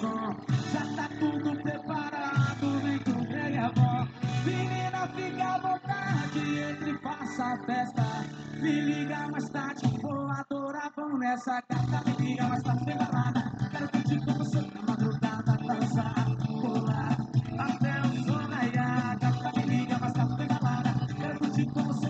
som. Já tá tudo preparado, vem com o dele bom. Menina, fica à vontade, entre e faça a festa. Me liga mais tarde, vou adorar, vão nessa gata. Me liga mais tarde, vem balada. Quero curtir com você na madrugada, dançar, pular, até o sol raiar. Gata, me liga mas tá vem. Quero curtir com você.